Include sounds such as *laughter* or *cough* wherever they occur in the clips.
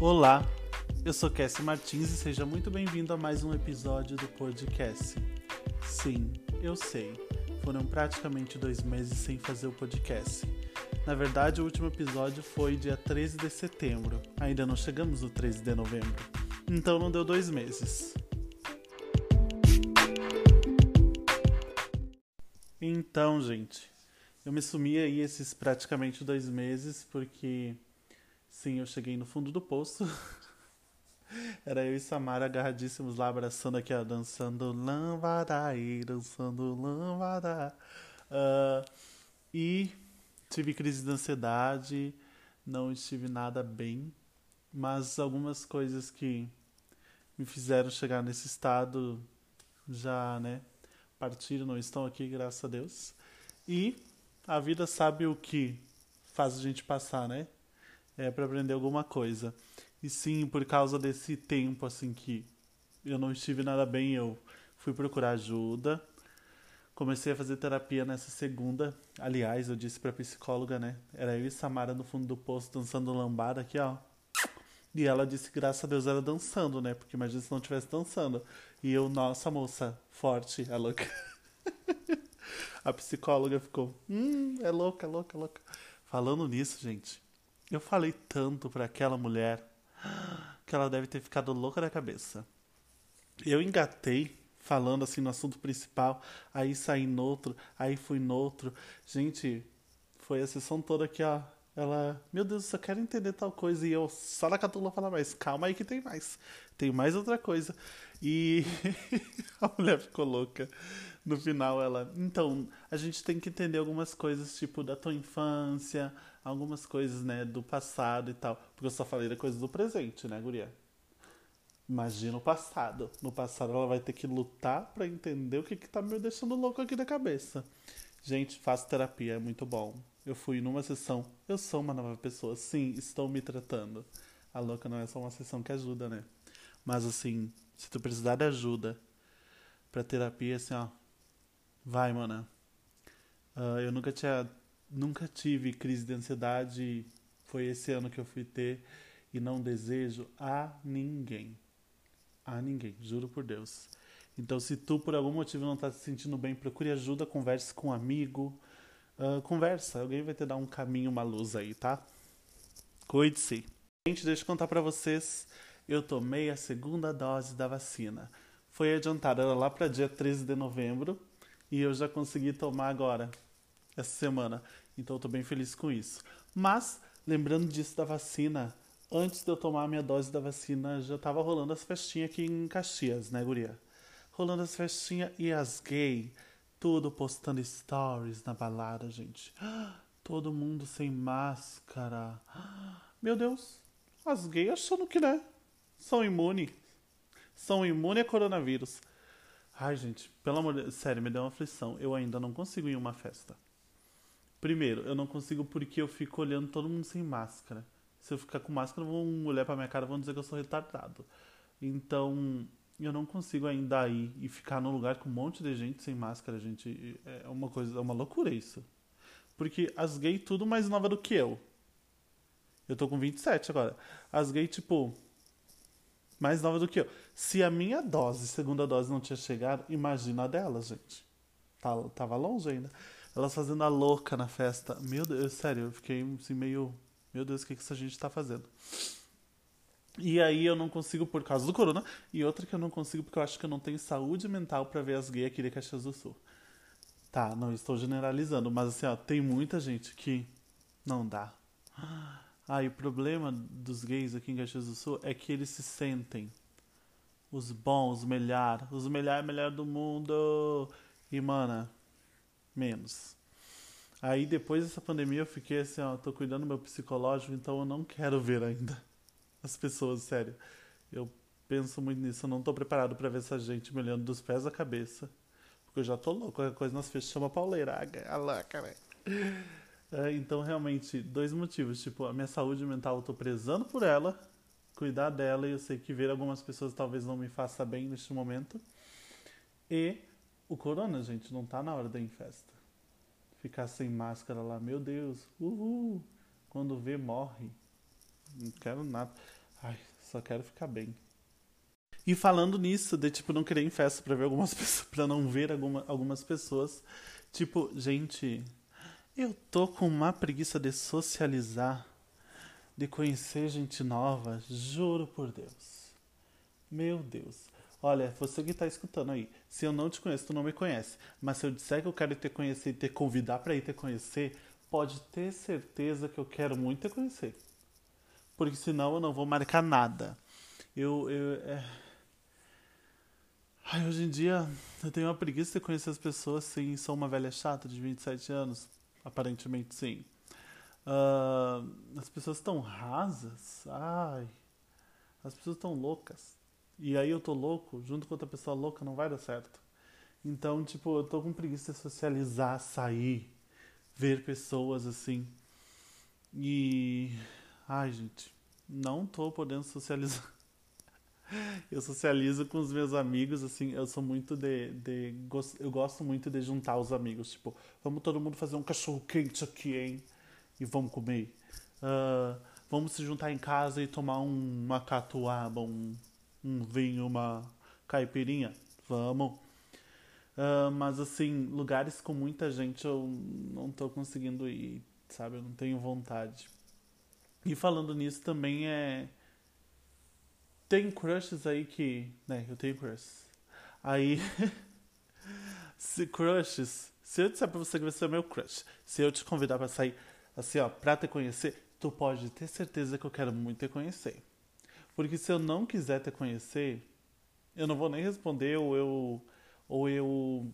Olá, eu sou Cassie Martins e seja muito bem-vindo a mais um episódio do podcast. Sim, eu sei, foram praticamente dois meses sem fazer o podcast. Na verdade, o último episódio foi dia 13 de setembro, ainda não chegamos no 13 de novembro, então não deu dois meses. Então, gente, eu me sumi aí esses praticamente dois meses porque, sim, eu cheguei no fundo do poço. *laughs* Era eu e Samara agarradíssimos lá, abraçando aqui, ó, dançando lambada e dançando lambada. Uh, e tive crise de ansiedade, não estive nada bem, mas algumas coisas que me fizeram chegar nesse estado já, né, partiram, não estão aqui, graças a Deus. E a vida sabe o que faz a gente passar, né? É para aprender alguma coisa. E sim, por causa desse tempo assim que eu não estive nada bem, eu fui procurar ajuda. Comecei a fazer terapia nessa segunda. Aliás, eu disse pra psicóloga, né? Era eu e Samara no fundo do poço dançando lambada aqui, ó. E ela disse graças a Deus era dançando, né? Porque imagina se não estivesse dançando. E eu, nossa moça, forte, é louca. *laughs* a psicóloga ficou, hum, é louca, é louca, é louca. Falando nisso, gente, eu falei tanto para aquela mulher que ela deve ter ficado louca da cabeça. Eu engatei falando assim no assunto principal, aí saí no outro, aí fui no outro. Gente, foi a sessão toda aqui, ó. Ela, meu Deus, eu só quero entender tal coisa. E eu só na catula falar mais, calma aí que tem mais. Tem mais outra coisa. E *laughs* a mulher ficou louca. No final ela, então, a gente tem que entender algumas coisas, tipo, da tua infância, algumas coisas, né, do passado e tal. Porque eu só falei da coisa do presente, né, guria? Imagina o passado. No passado ela vai ter que lutar para entender o que, que tá me deixando louco aqui da cabeça. Gente, faço terapia, é muito bom. Eu fui numa sessão, eu sou uma nova pessoa, sim, estou me tratando. A louca não é só uma sessão que ajuda, né? Mas assim, se tu precisar de ajuda pra terapia, assim, ó, vai, mana. Uh, eu nunca tinha, nunca tive crise de ansiedade. Foi esse ano que eu fui ter e não desejo a ninguém, a ninguém, juro por Deus. Então, se tu por algum motivo não tá se sentindo bem, procure ajuda, converse com um amigo, uh, conversa. Alguém vai te dar um caminho, uma luz aí, tá? Cuide-se. Gente, deixa eu contar para vocês eu tomei a segunda dose da vacina. Foi adiantada lá para dia 13 de novembro e eu já consegui tomar agora, essa semana. Então eu tô bem feliz com isso. Mas, lembrando disso da vacina, antes de eu tomar a minha dose da vacina, já tava rolando as festinhas aqui em Caxias, né, guria? Rolando as festinhas e as gay, tudo postando stories na balada, gente. Todo mundo sem máscara. Meu Deus, as gays achando que, né? são imunes. São imunes a coronavírus. Ai, gente, pelo amor de Deus, sério, me deu uma aflição. Eu ainda não consigo ir em uma festa. Primeiro, eu não consigo porque eu fico olhando todo mundo sem máscara. Se eu ficar com máscara, vão olhar pra minha cara e vão dizer que eu sou retardado. Então, eu não consigo ainda ir e ficar num lugar com um monte de gente sem máscara, gente. É uma coisa, é uma loucura isso. Porque as gays tudo mais nova do que eu. Eu tô com 27 agora. As gays, tipo, mais nova do que eu. Se a minha dose, segunda dose, não tinha chegado, imagina a delas, gente. Tá, tava longe ainda. Elas fazendo a louca na festa. Meu Deus, sério, eu fiquei assim meio. Meu Deus, o que, que essa gente tá fazendo? E aí eu não consigo por causa do corona. E outra que eu não consigo porque eu acho que eu não tenho saúde mental para ver as gays aqui de Caxias do Sul. Tá, não estou generalizando, mas assim, ó, tem muita gente que não dá. Ah, e o problema dos gays aqui em Caxias do Sul é que eles se sentem os bons, os melhor, os melhor, melhor do mundo. E, mana, menos. Aí depois dessa pandemia eu fiquei assim, ó, tô cuidando do meu psicológico, então eu não quero ver ainda *laughs* as pessoas, sério. Eu penso muito nisso, eu não tô preparado para ver essa gente me olhando dos pés à cabeça. Porque eu já tô louco, qualquer coisa nós fechamos a pauleira. A louca. É, então, realmente, dois motivos. Tipo, a minha saúde mental, eu tô prezando por ela, cuidar dela, e eu sei que ver algumas pessoas talvez não me faça bem neste momento. E o corona, gente, não tá na hora da festa. Ficar sem máscara lá, meu Deus, uhul. Quando vê, morre. Não quero nada. Ai, só quero ficar bem. E falando nisso, de tipo, não querer em festa pra ver algumas *laughs* pessoas, pra não ver alguma, algumas pessoas. Tipo, gente, eu tô com uma preguiça de socializar, de conhecer gente nova, juro por Deus. Meu Deus. Olha, você que tá escutando aí, se eu não te conheço, tu não me conhece. Mas se eu disser que eu quero te conhecer e te convidar para ir te conhecer, pode ter certeza que eu quero muito te conhecer. Porque senão eu não vou marcar nada. Eu, eu é Ai, hoje em dia eu tenho uma preguiça de conhecer as pessoas, sim. Sou uma velha chata de 27 anos. Aparentemente, sim. Uh, as pessoas estão rasas. Ai. As pessoas estão loucas. E aí eu tô louco, junto com outra pessoa louca, não vai dar certo. Então, tipo, eu tô com preguiça de socializar, sair, ver pessoas assim. E. Ai, gente. Não tô podendo socializar. *laughs* Eu socializo com os meus amigos, assim, eu sou muito de, de. Eu gosto muito de juntar os amigos. Tipo, vamos todo mundo fazer um cachorro quente aqui, hein? E vamos comer. Uh, vamos se juntar em casa e tomar um, uma catuaba, um, um vinho, uma caipirinha. Vamos. Uh, mas assim, lugares com muita gente eu não tô conseguindo ir, sabe? Eu não tenho vontade. E falando nisso também é tem crushes aí que. Né, eu tenho crushes. Aí. *laughs* se crushes. Se eu disser pra você que você é meu crush, se eu te convidar pra sair, assim, ó, pra te conhecer, tu pode ter certeza que eu quero muito te conhecer. Porque se eu não quiser te conhecer, eu não vou nem responder ou eu, ou eu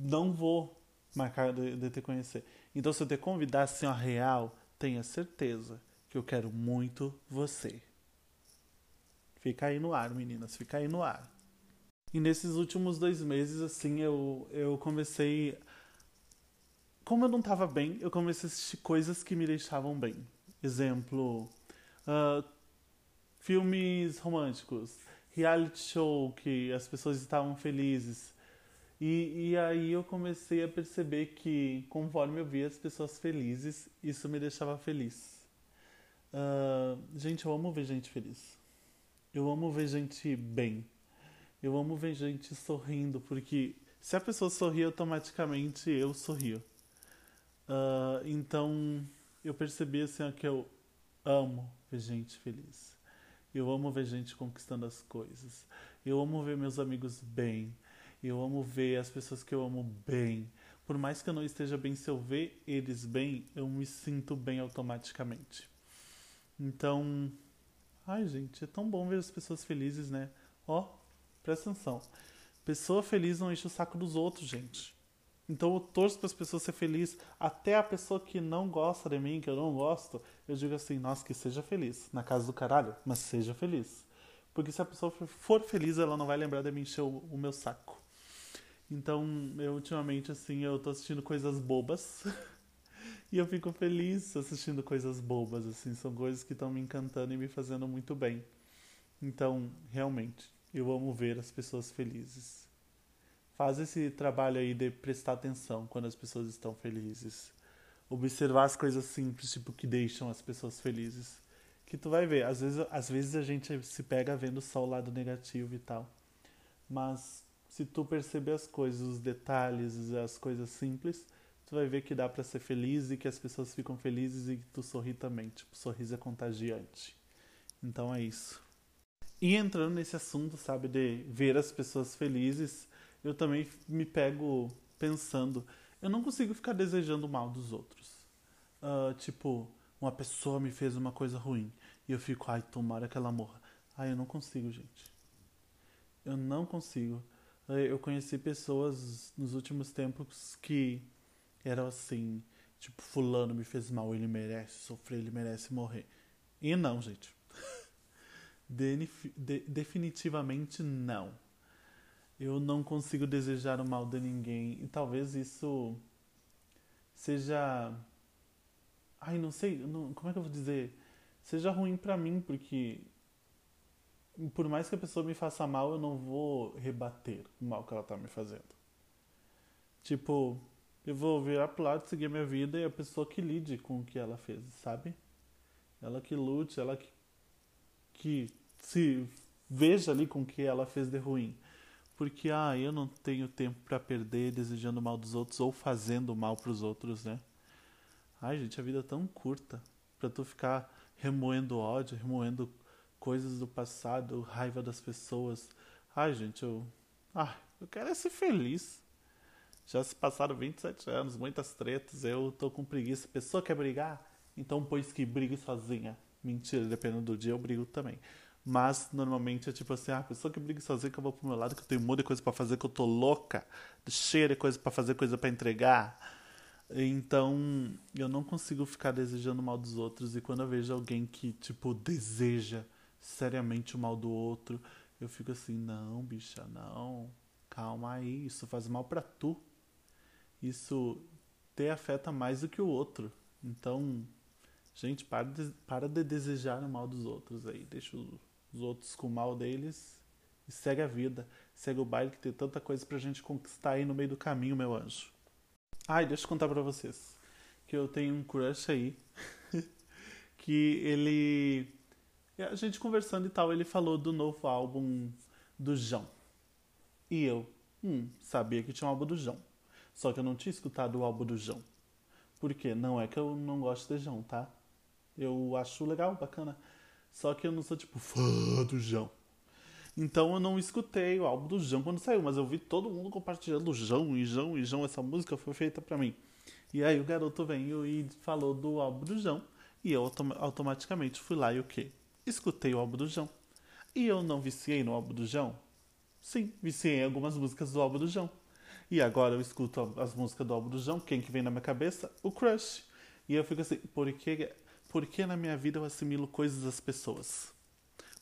não vou marcar de, de te conhecer. Então, se eu te convidar assim, ó, real, tenha certeza que eu quero muito você. Fica aí no ar, meninas, fica aí no ar. E nesses últimos dois meses, assim, eu, eu comecei. Como eu não estava bem, eu comecei a assistir coisas que me deixavam bem. Exemplo, uh, filmes românticos, reality show que as pessoas estavam felizes. E, e aí eu comecei a perceber que, conforme eu via as pessoas felizes, isso me deixava feliz. Uh, gente, eu amo ver gente feliz. Eu amo ver gente bem. Eu amo ver gente sorrindo, porque se a pessoa sorri automaticamente, eu sorrio. Uh, então, eu percebi assim ó, que eu amo ver gente feliz. Eu amo ver gente conquistando as coisas. Eu amo ver meus amigos bem. Eu amo ver as pessoas que eu amo bem. Por mais que eu não esteja bem, se eu ver eles bem, eu me sinto bem automaticamente. Então, Ai, gente, é tão bom ver as pessoas felizes, né? Ó, presta atenção. Pessoa feliz não enche o saco dos outros, gente. Então eu torço para as pessoas ser felizes. Até a pessoa que não gosta de mim, que eu não gosto, eu digo assim, nossa, que seja feliz. Na casa do caralho, mas seja feliz. Porque se a pessoa for feliz, ela não vai lembrar de me encher o, o meu saco. Então, eu ultimamente, assim, eu tô assistindo coisas bobas. *laughs* E eu fico feliz assistindo coisas bobas, assim, são coisas que estão me encantando e me fazendo muito bem. Então, realmente, eu amo ver as pessoas felizes. Faz esse trabalho aí de prestar atenção quando as pessoas estão felizes. Observar as coisas simples, tipo, que deixam as pessoas felizes. Que tu vai ver, às vezes, às vezes a gente se pega vendo só o lado negativo e tal. Mas se tu perceber as coisas, os detalhes, as coisas simples, tu vai ver que dá para ser feliz e que as pessoas ficam felizes e que tu sorri também. Tipo, sorriso é contagiante. Então é isso. E entrando nesse assunto, sabe, de ver as pessoas felizes, eu também me pego pensando, eu não consigo ficar desejando o mal dos outros. Uh, tipo, uma pessoa me fez uma coisa ruim e eu fico, ai, tomara que ela morra. Ai, eu não consigo, gente. Eu não consigo. Eu conheci pessoas nos últimos tempos que era assim, tipo, fulano me fez mal, ele merece sofrer, ele merece morrer. E não, gente. *laughs* de, de, definitivamente não. Eu não consigo desejar o mal de ninguém. E talvez isso seja. Ai, não sei. Não, como é que eu vou dizer? Seja ruim para mim, porque. Por mais que a pessoa me faça mal, eu não vou rebater o mal que ela tá me fazendo. Tipo, eu vou virar pro lado, seguir minha vida e a pessoa que lide com o que ela fez, sabe? Ela que lute, ela que, que se veja ali com o que ela fez de ruim. Porque, ah, eu não tenho tempo para perder desejando mal dos outros ou fazendo mal para os outros, né? Ai, gente, a vida é tão curta para tu ficar remoendo ódio, remoendo coisas do passado, raiva das pessoas. Ai, gente, eu. Ai, eu quero é ser feliz. Já se passaram 27 anos, muitas tretas, eu tô com preguiça. Pessoa quer brigar? Então, pois que brigue sozinha. Mentira, dependendo do dia eu brigo também. Mas normalmente é tipo assim, ah, a pessoa que briga sozinha que eu vou pro meu lado, que eu tenho um monte de coisa para fazer, que eu tô louca, cheia de coisa para fazer, coisa para entregar. Então, eu não consigo ficar desejando mal dos outros. E quando eu vejo alguém que, tipo, deseja seriamente o mal do outro, eu fico assim: não, bicha, não. Calma aí, isso faz mal para tu. Isso te afeta mais do que o outro. Então, gente, para de, para de desejar o mal dos outros aí. Deixa os outros com o mal deles e segue a vida. Segue o baile que tem tanta coisa pra gente conquistar aí no meio do caminho, meu anjo. Ai, deixa eu contar pra vocês. Que eu tenho um crush aí. *laughs* que ele. A gente conversando e tal, ele falou do novo álbum do João. E eu, hum, sabia que tinha um álbum do João. Só que eu não tinha escutado o álbum do João. Por quê? Não é que eu não gosto de João, tá? Eu acho legal, bacana. Só que eu não sou tipo fã do João. Então eu não escutei o álbum do João quando saiu, mas eu vi todo mundo compartilhando João e João e João. Essa música foi feita para mim. E aí o garoto veio e falou do álbum do João. E eu autom automaticamente fui lá e o quê? Escutei o álbum do João. E eu não viciei no álbum do João? Sim, viciei algumas músicas do álbum do João. E agora eu escuto as músicas do álbum do João. Quem que vem na minha cabeça? O Crush. E eu fico assim, por que, por que na minha vida eu assimilo coisas das pessoas?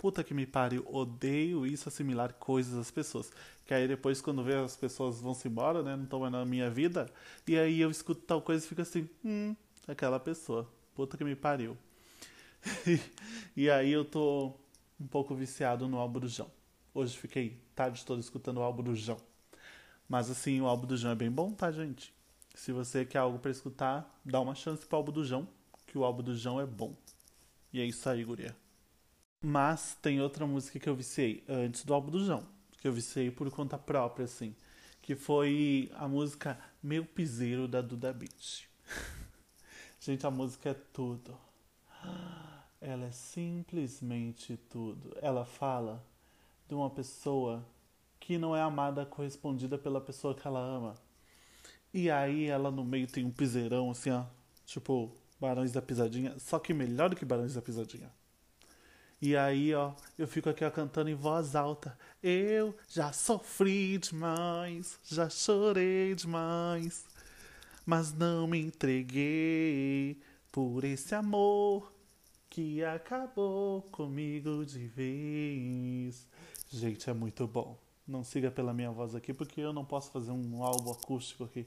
puta que me pariu, odeio isso, assimilar coisas às pessoas. Que aí depois, quando vê as pessoas vão se embora, né, não estão mais na minha vida, e aí eu escuto tal coisa e fico assim, hum, aquela pessoa, puta que me pariu. *laughs* e, aí eu tô um pouco viciado no João. Hoje fiquei tarde toda escutando o João. Mas assim, o álbum do João é bem bom, tá, gente? Se você quer algo para escutar, dá uma chance pro álbum do João, que o álbum do João é bom. E é isso aí, guria. Mas tem outra música que eu viciei antes do álbum do João, que eu viciei por conta própria, assim, que foi a música Meu Piseiro da Duda Beat. *laughs* Gente, a música é tudo. Ela é simplesmente tudo. Ela fala de uma pessoa que não é amada correspondida pela pessoa que ela ama. E aí ela no meio tem um piseirão assim, ó, tipo Barões da Pisadinha, só que melhor do que Barões da Pisadinha. E aí, ó, eu fico aqui ó, cantando em voz alta. Eu já sofri demais, já chorei demais, mas não me entreguei por esse amor que acabou comigo de vez. Gente, é muito bom. Não siga pela minha voz aqui porque eu não posso fazer um álbum acústico aqui.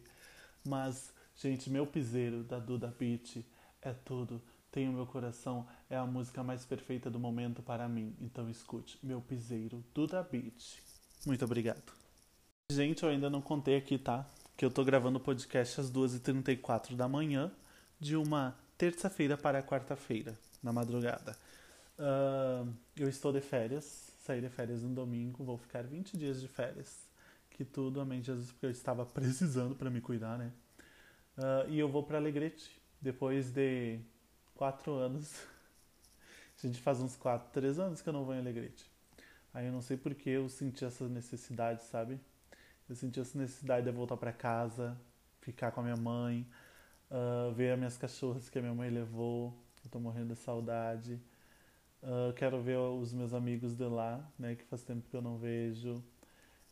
Mas, gente, meu piseiro da Duda Beat é tudo tem o meu coração é a música mais perfeita do momento para mim. Então escute, meu piseiro, Duda Beat. Muito obrigado. Gente, eu ainda não contei aqui, tá? Que eu tô gravando o podcast às 2h34 da manhã, de uma terça-feira para quarta-feira, na madrugada. Uh, eu estou de férias, saí de férias no domingo, vou ficar 20 dias de férias. Que tudo, amém Jesus, porque eu estava *laughs* precisando para me cuidar, né? Uh, e eu vou para Alegrete, depois de quatro anos. *laughs* A gente faz uns quatro, três anos que eu não vou em Alegrete. Aí eu não sei porque eu senti essa necessidade, sabe? Eu senti essa necessidade de voltar para casa, ficar com a minha mãe, uh, ver as minhas cachorras que a minha mãe levou. Eu tô morrendo de saudade. Uh, quero ver os meus amigos de lá, né? Que faz tempo que eu não vejo.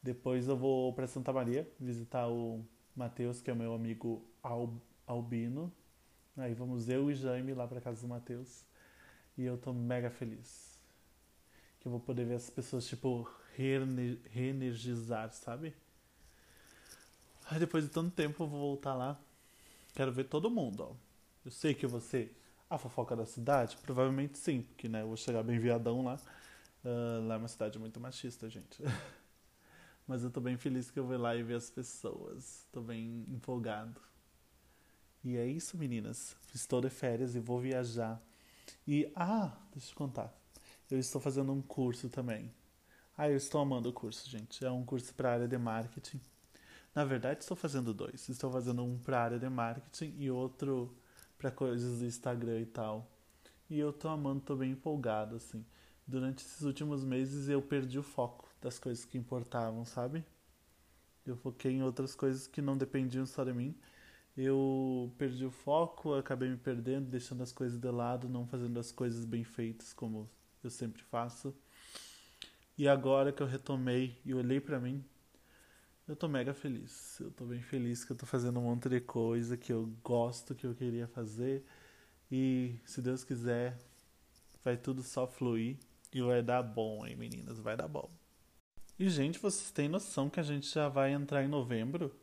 Depois eu vou para Santa Maria visitar o Matheus, que é meu amigo Al Albino, Aí vamos eu e Jaime lá para casa do Matheus. E eu tô mega feliz. Que eu vou poder ver as pessoas, tipo, reenergizar, sabe? Aí depois de tanto tempo eu vou voltar lá. Quero ver todo mundo, ó. Eu sei que você a fofoca da cidade? Provavelmente sim, porque né, eu vou chegar bem viadão lá. Uh, lá é uma cidade muito machista, gente. *laughs* Mas eu tô bem feliz que eu vou lá e ver as pessoas. Tô bem empolgado. E é isso, meninas. Estou de férias e vou viajar. E, ah, deixa eu contar. eu estou fazendo um curso também. Ah, eu estou amando o curso, gente. É um curso para a área de marketing. Na verdade, estou fazendo dois. Estou fazendo um para a área de marketing e outro para coisas do Instagram e tal. E eu tô amando, tô bem empolgado, assim. Durante esses últimos meses eu perdi o foco das coisas que importavam, sabe? Eu foquei em outras coisas que não dependiam só de mim. Eu perdi o foco, acabei me perdendo, deixando as coisas de lado, não fazendo as coisas bem feitas como eu sempre faço. E agora que eu retomei e olhei para mim, eu tô mega feliz. Eu tô bem feliz que eu tô fazendo um monte de coisa que eu gosto, que eu queria fazer. E se Deus quiser, vai tudo só fluir e vai dar bom, hein, meninas? Vai dar bom. E, gente, vocês têm noção que a gente já vai entrar em novembro?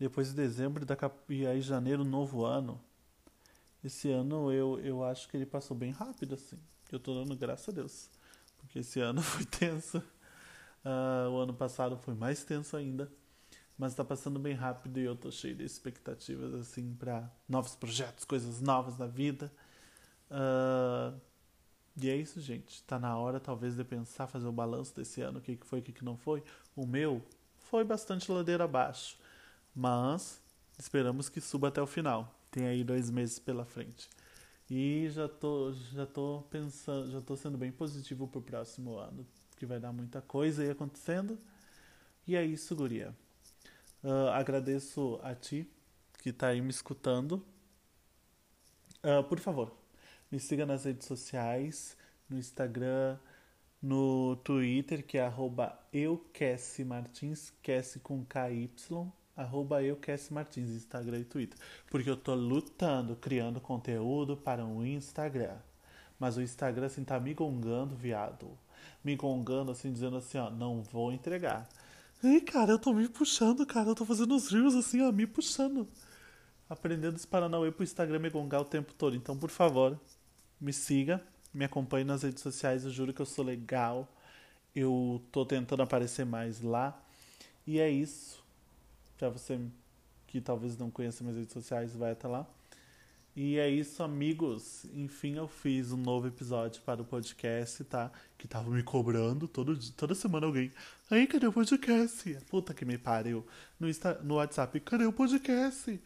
Depois de dezembro e aí janeiro, novo ano. Esse ano eu, eu acho que ele passou bem rápido, assim. Eu tô dando graças a Deus. Porque esse ano *laughs* foi tenso. Uh, o ano passado foi mais tenso ainda. Mas tá passando bem rápido e eu tô cheio de expectativas, assim, para novos projetos, coisas novas na vida. Uh, e é isso, gente. Tá na hora, talvez, de pensar, fazer o balanço desse ano, o que, foi, o que não foi. O meu foi bastante ladeira abaixo. Mas esperamos que suba até o final. Tem aí dois meses pela frente. E já tô, já tô pensando, já tô sendo bem positivo pro próximo ano. Que vai dar muita coisa aí acontecendo. E é isso, Guria. Uh, agradeço a ti que tá aí me escutando. Uh, por favor, me siga nas redes sociais, no Instagram, no Twitter, que é arroba Martins, com KY, arroba Martins, Instagram e Twitter. Porque eu tô lutando, criando conteúdo para o Instagram. Mas o Instagram, assim, tá me gongando, viado. Me gongando, assim, dizendo assim, ó, não vou entregar. Ei, cara, eu tô me puxando, cara. Eu tô fazendo os reels assim, ó, me puxando. Aprendendo os Paranauê pro Instagram me gongar o tempo todo. Então, por favor, me siga, me acompanhe nas redes sociais, eu juro que eu sou legal. Eu tô tentando aparecer mais lá. E é isso. Pra você que talvez não conheça minhas redes sociais, vai até lá. E é isso, amigos. Enfim, eu fiz um novo episódio para o podcast, tá? Que tava me cobrando todo, toda semana alguém. Aí, cadê o podcast? Puta que me pariu. No, Insta, no WhatsApp, cadê o podcast?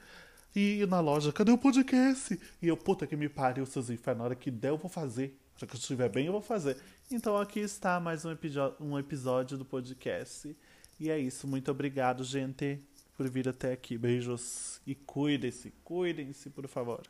E na loja, cadê o podcast? E eu, puta que me pariu, seus infernos, na hora que der eu vou fazer. Já que eu estiver bem, eu vou fazer. Então aqui está mais um, um episódio do podcast. E é isso, muito obrigado, gente, por vir até aqui. Beijos e cuidem-se, cuidem-se, por favor.